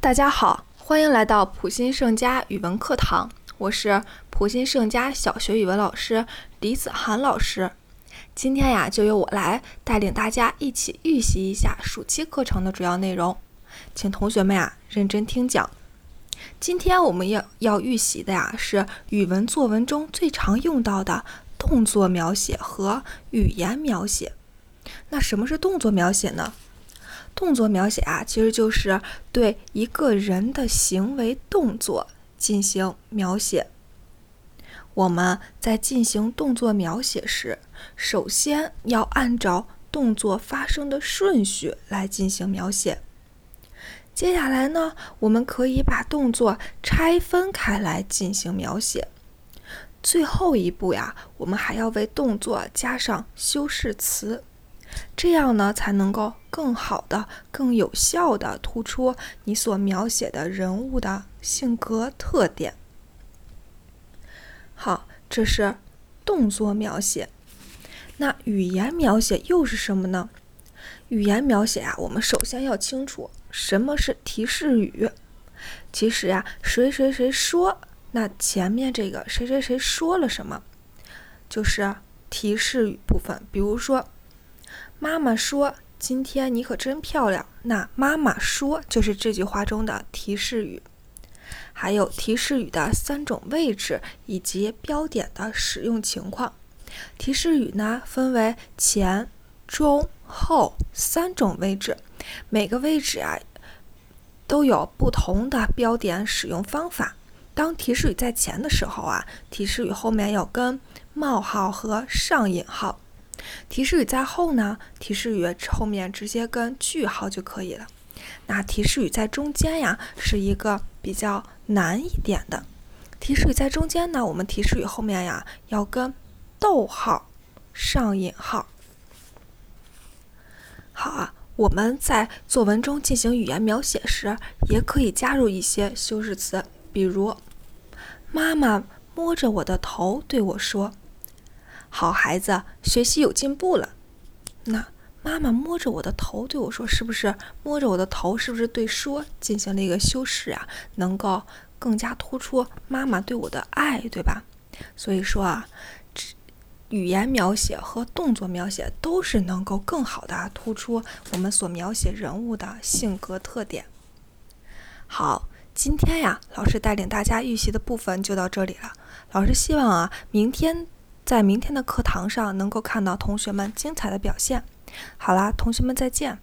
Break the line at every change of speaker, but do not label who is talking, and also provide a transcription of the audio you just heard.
大家好，欢迎来到普新盛家语文课堂，我是普新盛家小学语文老师李子涵老师。今天呀，就由我来带领大家一起预习一下暑期课程的主要内容，请同学们呀认真听讲。今天我们要要预习的呀是语文作文中最常用到的动作描写和语言描写。那什么是动作描写呢？动作描写啊，其实就是对一个人的行为动作进行描写。我们在进行动作描写时，首先要按照动作发生的顺序来进行描写。接下来呢，我们可以把动作拆分开来进行描写。最后一步呀，我们还要为动作加上修饰词。这样呢，才能够更好的、更有效的突出你所描写的人物的性格特点。好，这是动作描写。那语言描写又是什么呢？语言描写啊，我们首先要清楚什么是提示语。其实呀，谁谁谁说，那前面这个谁谁谁说了什么，就是提示语部分。比如说。妈妈说：“今天你可真漂亮。”那“妈妈说”就是这句话中的提示语。还有提示语的三种位置以及标点的使用情况。提示语呢，分为前、中、后三种位置，每个位置啊都有不同的标点使用方法。当提示语在前的时候啊，提示语后面要跟冒号和上引号。提示语在后呢，提示语后面直接跟句号就可以了。那提示语在中间呀，是一个比较难一点的。提示语在中间呢，我们提示语后面呀要跟逗号、上引号。好啊，我们在作文中进行语言描写时，也可以加入一些修饰词，比如妈妈摸着我的头对我说。好孩子，学习有进步了。那妈妈摸着我的头对我说：“是不是摸着我的头？是不是对说进行了一个修饰啊？能够更加突出妈妈对我的爱，对吧？所以说啊，语言描写和动作描写都是能够更好的突出我们所描写人物的性格特点。好，今天呀，老师带领大家预习的部分就到这里了。老师希望啊，明天。在明天的课堂上，能够看到同学们精彩的表现。好啦，同学们再见。